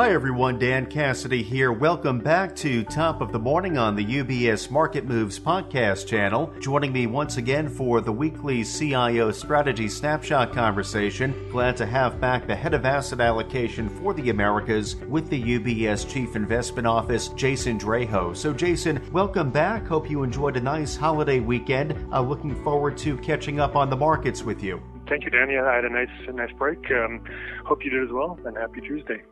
Hi everyone, Dan Cassidy here. Welcome back to Top of the Morning on the UBS Market Moves podcast channel. Joining me once again for the weekly CIO Strategy Snapshot conversation. Glad to have back the head of asset allocation for the Americas with the UBS Chief Investment Office, Jason Draho. So, Jason, welcome back. Hope you enjoyed a nice holiday weekend. Uh, looking forward to catching up on the markets with you. Thank you, Dan. Yeah, I had a nice, a nice break. Um, hope you did as well, and happy Tuesday.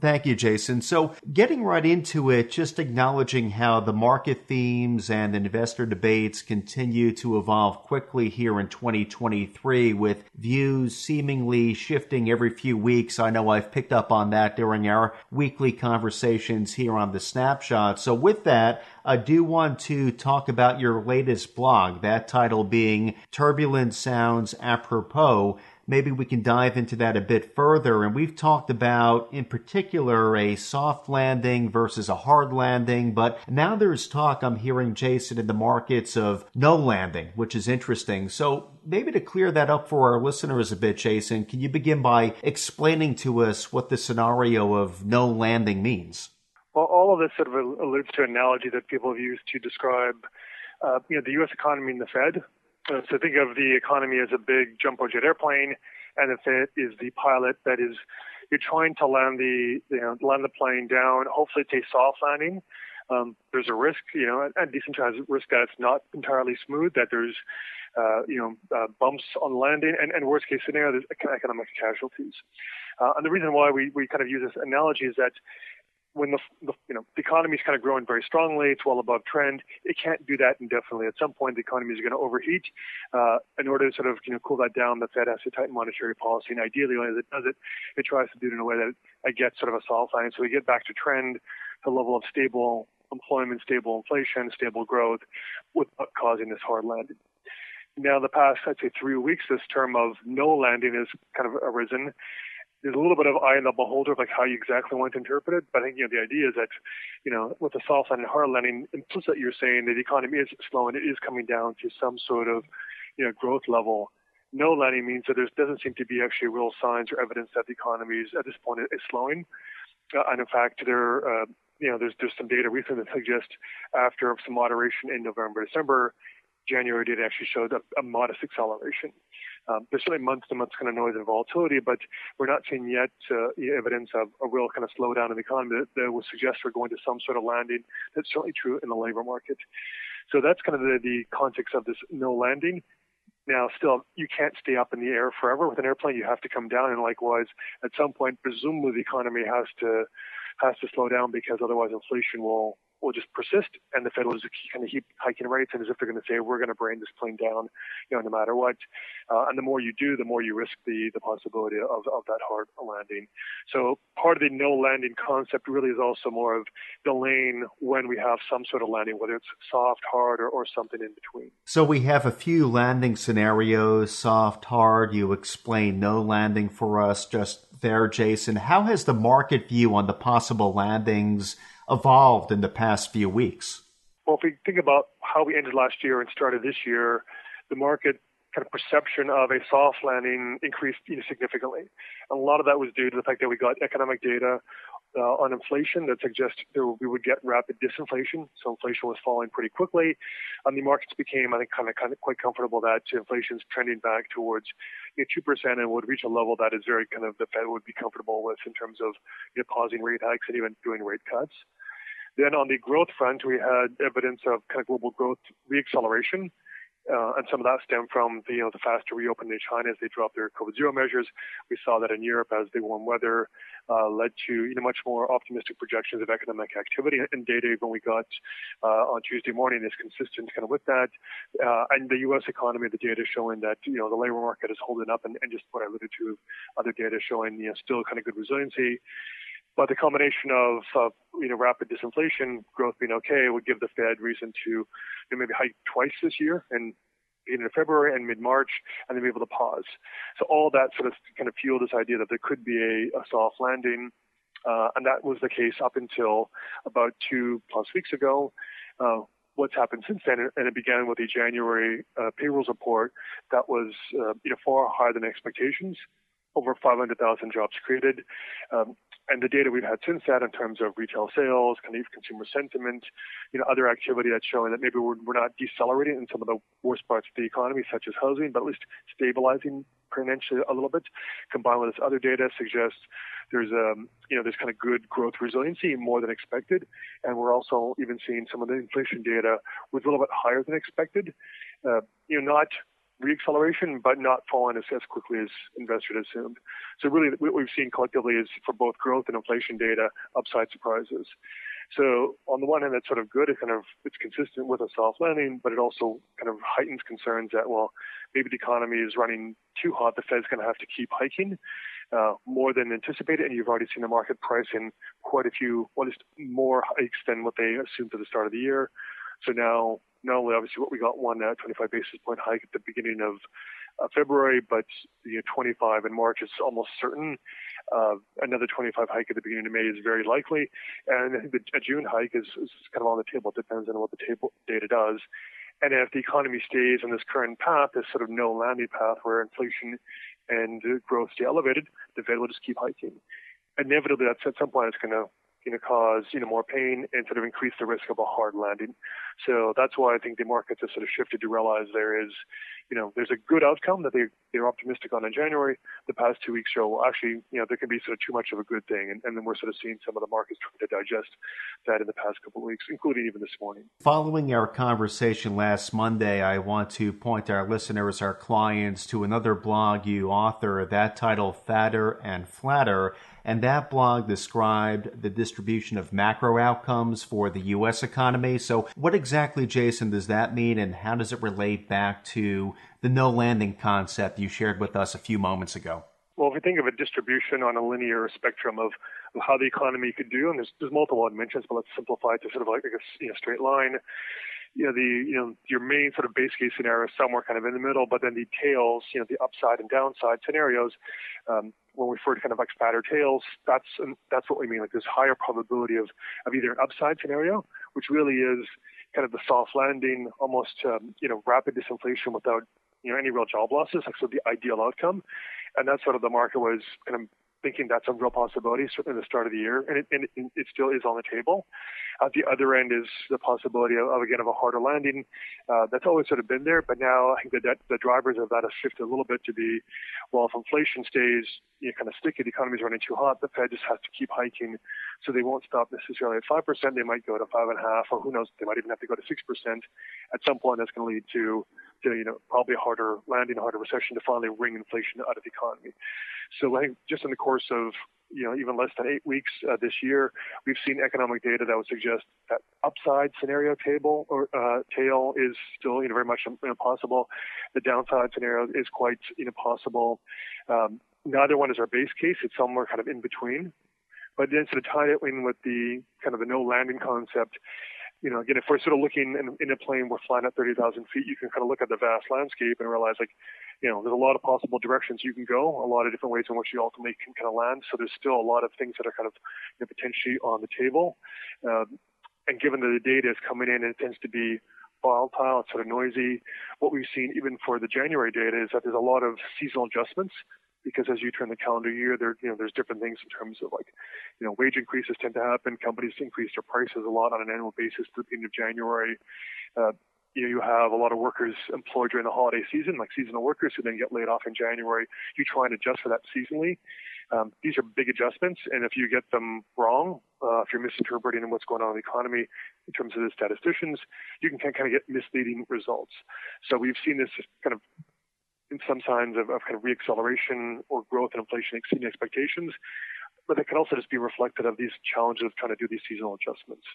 Thank you, Jason. So, getting right into it, just acknowledging how the market themes and investor debates continue to evolve quickly here in 2023 with views seemingly shifting every few weeks. I know I've picked up on that during our weekly conversations here on the snapshot. So, with that, I do want to talk about your latest blog, that title being Turbulent Sounds Apropos maybe we can dive into that a bit further. And we've talked about, in particular, a soft landing versus a hard landing. But now there's talk, I'm hearing, Jason, in the markets of no landing, which is interesting. So maybe to clear that up for our listeners a bit, Jason, can you begin by explaining to us what the scenario of no landing means? Well, all of this sort of alludes to an analogy that people have used to describe, uh, you know, the U.S. economy and the Fed. Uh, so think of the economy as a big jumbo jet airplane, and the Fed is the pilot that is you're trying to land the you know land the plane down. Hopefully, it's a soft landing. Um, there's a risk, you know, a decent risk that it's not entirely smooth, that there's, uh, you know, uh, bumps on landing, and, and worst case scenario, there's economic casualties. Uh, and the reason why we, we kind of use this analogy is that when the, the you know the economy is kind of growing very strongly, it's well above trend. It can't do that indefinitely. At some point, the economy is going to overheat. Uh, in order to sort of you know cool that down, the Fed has to tighten monetary policy, and ideally, when it does it, it tries to do it in a way that it gets sort of a soft line, so we get back to trend, the level of stable employment, stable inflation, stable growth, without causing this hard landing. Now, the past, I'd say, three weeks, this term of no landing has kind of arisen there's a little bit of eye in the beholder of like how you exactly want to interpret it. But I think you know the idea is that, you know, with the soft landing hard landing, implicit you're saying that the economy is slowing, it is coming down to some sort of, you know, growth level. No landing means that there doesn't seem to be actually real signs or evidence that the economy is at this point is slowing. Uh, and in fact, there, uh, you know, there's there's some data recently that suggests after some moderation in November, December, January data actually showed a, a modest acceleration. Um, there's certainly month to month kind of noise and volatility, but we're not seeing yet uh, evidence of a real kind of slowdown in the economy that, that would suggest we're going to some sort of landing. That's certainly true in the labor market. So that's kind of the, the context of this no landing. Now, still, you can't stay up in the air forever with an airplane. You have to come down, and likewise, at some point, presumably the economy has to has to slow down because otherwise inflation will will just persist, and the Fed will just kind of keep hiking rates, and as if they're going to say, we're going to bring this plane down, you know, no matter what. Uh, and the more you do, the more you risk the the possibility of, of that hard landing. So part of the no landing concept really is also more of delaying when we have some sort of landing, whether it's soft, hard, or, or something in between. So we have a few landing scenarios, soft, hard. You explain no landing for us just there, Jason. How has the market view on the possible landings evolved in the past few weeks? Well, if we think about how we ended last year and started this year, the market kind of perception of a soft landing increased you know, significantly. And a lot of that was due to the fact that we got economic data uh, on inflation that suggests there, we would get rapid disinflation. So inflation was falling pretty quickly. And the markets became, I think, kind of, kind of quite comfortable that inflation is trending back towards you know, 2% and would reach a level that is very kind of the Fed would be comfortable with in terms of you know, pausing rate hikes and even doing rate cuts. Then on the growth front, we had evidence of kind of global growth reacceleration. Uh, and some of that stemmed from the, you know, the faster reopening in China as they dropped their COVID zero measures. We saw that in Europe as the warm weather uh, led to you know, much more optimistic projections of economic activity. And data when we got uh, on Tuesday morning is consistent kind of with that. Uh, and the U.S. economy, the data showing that you know the labor market is holding up, and, and just what I alluded to, other data showing you know still kind of good resiliency. But the combination of, uh, you know, rapid disinflation, growth being okay, would give the Fed reason to you know, maybe hike twice this year and in February and mid-March, and then be able to pause. So all that sort of kind of fueled this idea that there could be a, a soft landing, uh, and that was the case up until about two plus weeks ago. Uh, what's happened since then, and it began with the January uh, payrolls report that was uh, you know far higher than expectations over 500,000 jobs created. Um, and the data we've had since that in terms of retail sales, kind of consumer sentiment, you know, other activity that's showing that maybe we're, we're not decelerating in some of the worst parts of the economy, such as housing, but at least stabilizing potentially a little bit, combined with this other data suggests there's um you know there's kind of good growth resiliency more than expected, and we're also even seeing some of the inflation data was a little bit higher than expected. Uh, you know, not reacceleration, but not falling as, as quickly as investors assumed. So really, what we've seen collectively is for both growth and inflation data, upside surprises. So on the one hand, that's sort of good. It kind of it's consistent with a soft landing, but it also kind of heightens concerns that well, maybe the economy is running too hot. The Fed's going to have to keep hiking uh, more than anticipated, and you've already seen the market price in quite a few, well, just more hikes than what they assumed at the start of the year. So now, not only obviously what we got one uh, 25 basis point hike at the beginning of uh, February, but you know, 25 in March is almost certain. Uh, another 25 hike at the beginning of May is very likely, and I think the, a June hike is, is kind of on the table. It depends on what the table data does. And if the economy stays on this current path, this sort of no landing path where inflation and growth stay elevated, the Fed will just keep hiking. Inevitably, that's at some point it's going to you know, cause you know more pain and sort of increase the risk of a hard landing. So that's why I think the markets have sort of shifted to realize there is, you know, there's a good outcome that they they're optimistic on in January. The past two weeks show actually, you know, there can be sort of too much of a good thing, and, and then we're sort of seeing some of the markets trying to digest that in the past couple of weeks, including even this morning. Following our conversation last Monday, I want to point our listeners, our clients, to another blog you author that title, Fatter and Flatter and that blog described the distribution of macro outcomes for the U.S. economy. So, what exactly, Jason, does that mean, and how does it relate back to the no landing concept you shared with us a few moments ago? Well, if we think of a distribution on a linear spectrum of, of how the economy could do, and there's, there's multiple dimensions, but let's simplify it to sort of like a you know, straight line you know, the, you know, your main sort of base case scenario is somewhere kind of in the middle, but then the tails, you know, the upside and downside scenarios, um, when we refer to kind of like fatter tails, that's, that's what we mean. Like there's higher probability of, of either an upside scenario, which really is kind of the soft landing, almost, um, you know, rapid disinflation without, you know, any real job losses, like so the ideal outcome. And that's sort of the market was kind of thinking that's a real possibility, certainly the start of the year, and it, and it still is on the table. At the other end is the possibility of, of again of a harder landing. Uh, that's always sort of been there, but now I think that, that the drivers of that have shifted a little bit to be, well, if inflation stays you know, kind of sticky, the economy's running too hot, the Fed just has to keep hiking, so they won't stop necessarily at five percent. They might go to five and a half, or who knows, they might even have to go to six percent. At some point, that's going to lead to, to you know probably a harder landing, a harder recession to finally wring inflation out of the economy. So I think just in the course of you know, even less than eight weeks uh, this year, we've seen economic data that would suggest that upside scenario table or uh, tail is still, you know, very much impossible. The downside scenario is quite impossible. Um, neither one is our base case. It's somewhere kind of in between. But then of tie it in with the kind of the no landing concept, you know, again, if we're sort of looking in, in a plane, we're flying at 30,000 feet, you can kind of look at the vast landscape and realize like, you know, there's a lot of possible directions you can go, a lot of different ways in which you ultimately can kind of land. So there's still a lot of things that are kind of you know, potentially on the table. Um, and given that the data is coming in and it tends to be volatile, it's sort of noisy, what we've seen even for the January data is that there's a lot of seasonal adjustments because as you turn the calendar year, there you know there's different things in terms of like, you know, wage increases tend to happen. Companies increase their prices a lot on an annual basis to the beginning of January. Uh, you know, you have a lot of workers employed during the holiday season, like seasonal workers who then get laid off in January. You try and adjust for that seasonally. Um, these are big adjustments, and if you get them wrong, uh, if you're misinterpreting what's going on in the economy in terms of the statisticians, you can kind of get misleading results. So we've seen this kind of some signs of, of kind of reacceleration or growth and inflation exceeding expectations, but that can also just be reflected of these challenges of trying to do these seasonal adjustments.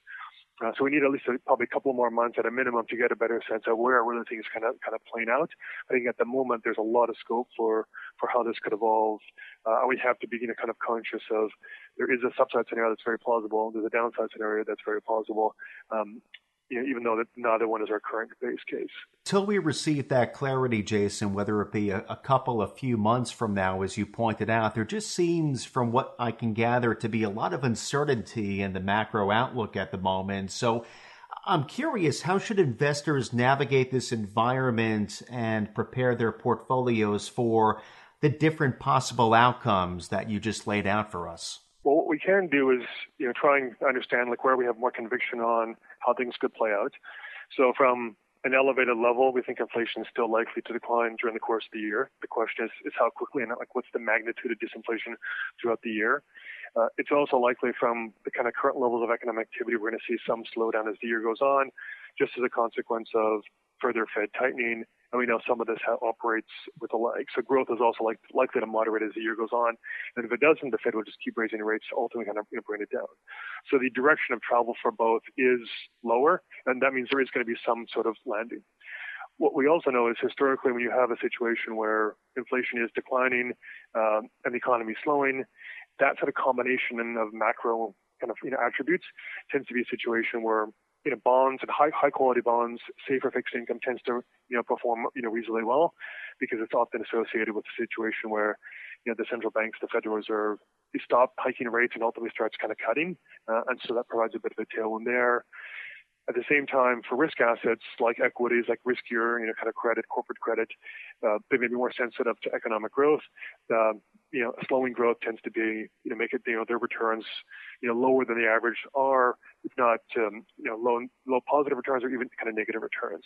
Uh, so we need at least a, probably a couple more months at a minimum to get a better sense of where the things kind of kind of playing out. I think at the moment there's a lot of scope for for how this could evolve. Uh, we have to be you know, kind of conscious of there is a upside scenario that's very plausible. There's a downside scenario that's very plausible. Um, you know, even though that neither one is our current base case. Till we receive that clarity, Jason, whether it be a, a, couple, a few months from now, as you pointed out, there just seems, from what I can gather, to be a lot of uncertainty in the macro outlook at the moment. So I'm curious, how should investors navigate this environment and prepare their portfolios for the different possible outcomes that you just laid out for us? Well, what we can do is, you know, try and understand like where we have more conviction on how things could play out. So from an elevated level, we think inflation is still likely to decline during the course of the year. The question is, is how quickly and like what's the magnitude of disinflation throughout the year. Uh, it's also likely from the kind of current levels of economic activity, we're going to see some slowdown as the year goes on, just as a consequence of further Fed tightening and we know some of this operates with a lag. So growth is also like, likely to moderate as the year goes on. And if it doesn't, the Fed will just keep raising rates to ultimately kind of you know, bring it down. So the direction of travel for both is lower, and that means there is going to be some sort of landing. What we also know is historically, when you have a situation where inflation is declining um, and the economy is slowing, that sort of combination of macro kind of you know attributes tends to be a situation where you know, bonds and high high quality bonds, safer fixed income tends to you know perform you know reasonably well because it's often associated with a situation where you know the central banks, the Federal Reserve, they stop hiking rates and ultimately starts kind of cutting, uh, and so that provides a bit of a tailwind there. At the same time, for risk assets like equities, like riskier, you know, kind of credit, corporate credit, uh, they may be more sensitive to economic growth. Uh, you know, slowing growth tends to be, you know, make it, you know, their returns, you know, lower than the average are, if not, um, you know, low, low positive returns or even kind of negative returns.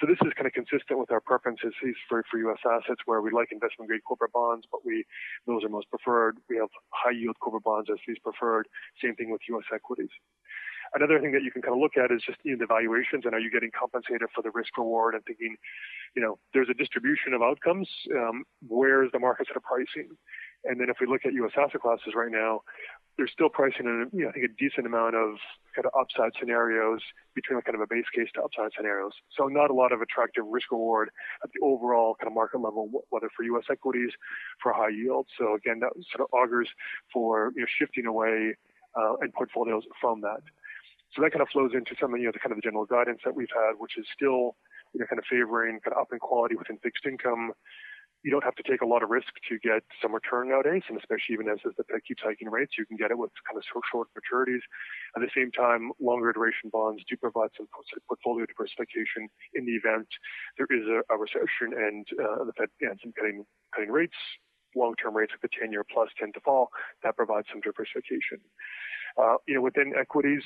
So this is kind of consistent with our preferences for, for U.S. assets where we like investment grade corporate bonds, but we, those are most preferred. We have high yield corporate bonds as these preferred. Same thing with U.S. equities. Another thing that you can kind of look at is just the valuations and are you getting compensated for the risk reward and thinking, you know, there's a distribution of outcomes. Um, where is the market sort of pricing? And then if we look at U.S. asset classes right now, they're still pricing in, you know, I think a decent amount of kind of upside scenarios between kind of a base case to upside scenarios. So not a lot of attractive risk reward at the overall kind of market level, whether for U.S. equities, for high yield. So again, that sort of augurs for you know shifting away uh, and portfolios from that. So that kind of flows into some of you know the kind of the general guidance that we've had, which is still you know kind of favoring kind of up in quality within fixed income. You don't have to take a lot of risk to get some return nowadays, and especially even as the Fed keeps hiking rates, you can get it with kind of short maturities. At the same time, longer duration bonds do provide some portfolio diversification in the event there is a, a recession and uh, the Fed ends up cutting cutting rates. Long-term rates, like the 10-year plus, tend to fall. That provides some diversification. Uh, you know, within equities,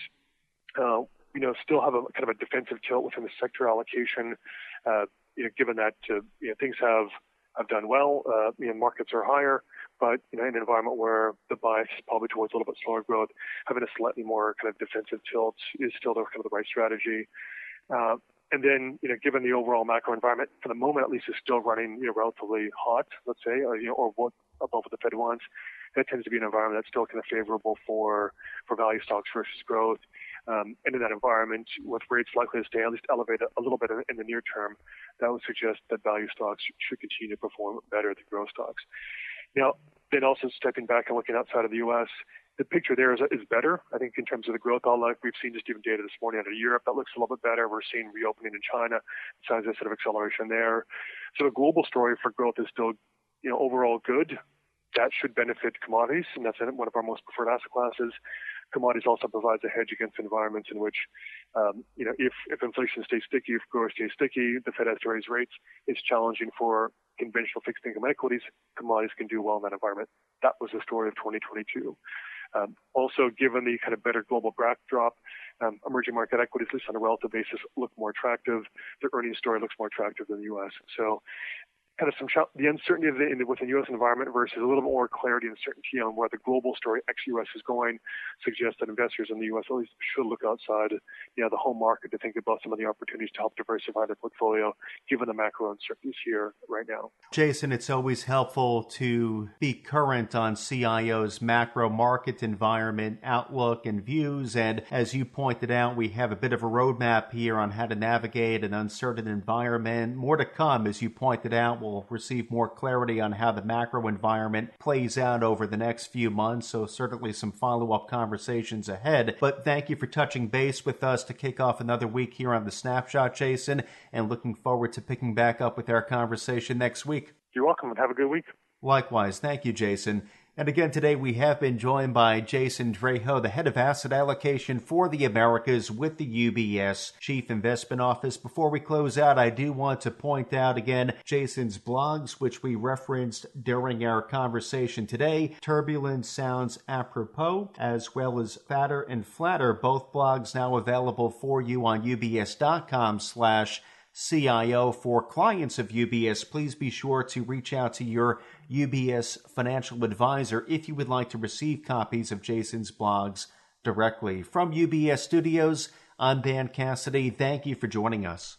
uh, you know, still have a kind of a defensive tilt within the sector allocation. Uh, you know, given that uh, you know things have have done well, uh, you know, markets are higher, but you know, in an environment where the bias is probably towards a little bit slower growth, having a slightly more kind of defensive tilt is still the kind of the right strategy. Uh, and then, you know, given the overall macro environment, for the moment at least, is still running, you know, relatively hot, let's say, or, you know, or what above what the Fed wants. That tends to be an environment that's still kind of favorable for for value stocks versus growth. Um, in that environment, with rates likely to stay at least elevated a little bit in the near term, that would suggest that value stocks should continue to perform better than growth stocks. Now, then also stepping back and looking outside of the U.S., the picture there is, is better. I think in terms of the growth outlook, we've seen just even data this morning out of Europe that looks a little bit better. We're seeing reopening in China, signs of sort of acceleration there. So the global story for growth is still, you know, overall good. That should benefit commodities, and that's one of our most preferred asset classes commodities also provides a hedge against environments in which, um, you know, if, if inflation stays sticky, if growth stays sticky, the Fed has to raise rates. It's challenging for conventional fixed income equities. Commodities can do well in that environment. That was the story of 2022. Um, also, given the kind of better global backdrop, um, emerging market equities, at least on a relative basis, look more attractive. The earnings story looks more attractive than the U.S. So kind of some the uncertainty of the, in the, within U.S. environment versus a little more clarity and certainty on where the global story ex-U.S. is going suggests that investors in the U.S. at least should look outside, you know, the home market to think about some of the opportunities to help diversify their portfolio, given the macro uncertainties here right now. Jason, it's always helpful to be current on CIO's macro market environment outlook and views, and as you pointed out, we have a bit of a roadmap here on how to navigate an uncertain environment. More to come, as you pointed out. We'll we'll receive more clarity on how the macro environment plays out over the next few months. So, certainly some follow up conversations ahead. But thank you for touching base with us to kick off another week here on the Snapshot, Jason, and looking forward to picking back up with our conversation next week. You're welcome and have a good week. Likewise. Thank you, Jason. And again, today we have been joined by Jason Draho, the head of asset allocation for the Americas with the UBS Chief Investment Office. Before we close out, I do want to point out again Jason's blogs, which we referenced during our conversation today. Turbulent Sounds Apropos, as well as Fatter and Flatter, both blogs now available for you on ubs.com slash CIO for clients of UBS, please be sure to reach out to your UBS financial advisor if you would like to receive copies of Jason's blogs directly. From UBS Studios, I'm Dan Cassidy. Thank you for joining us.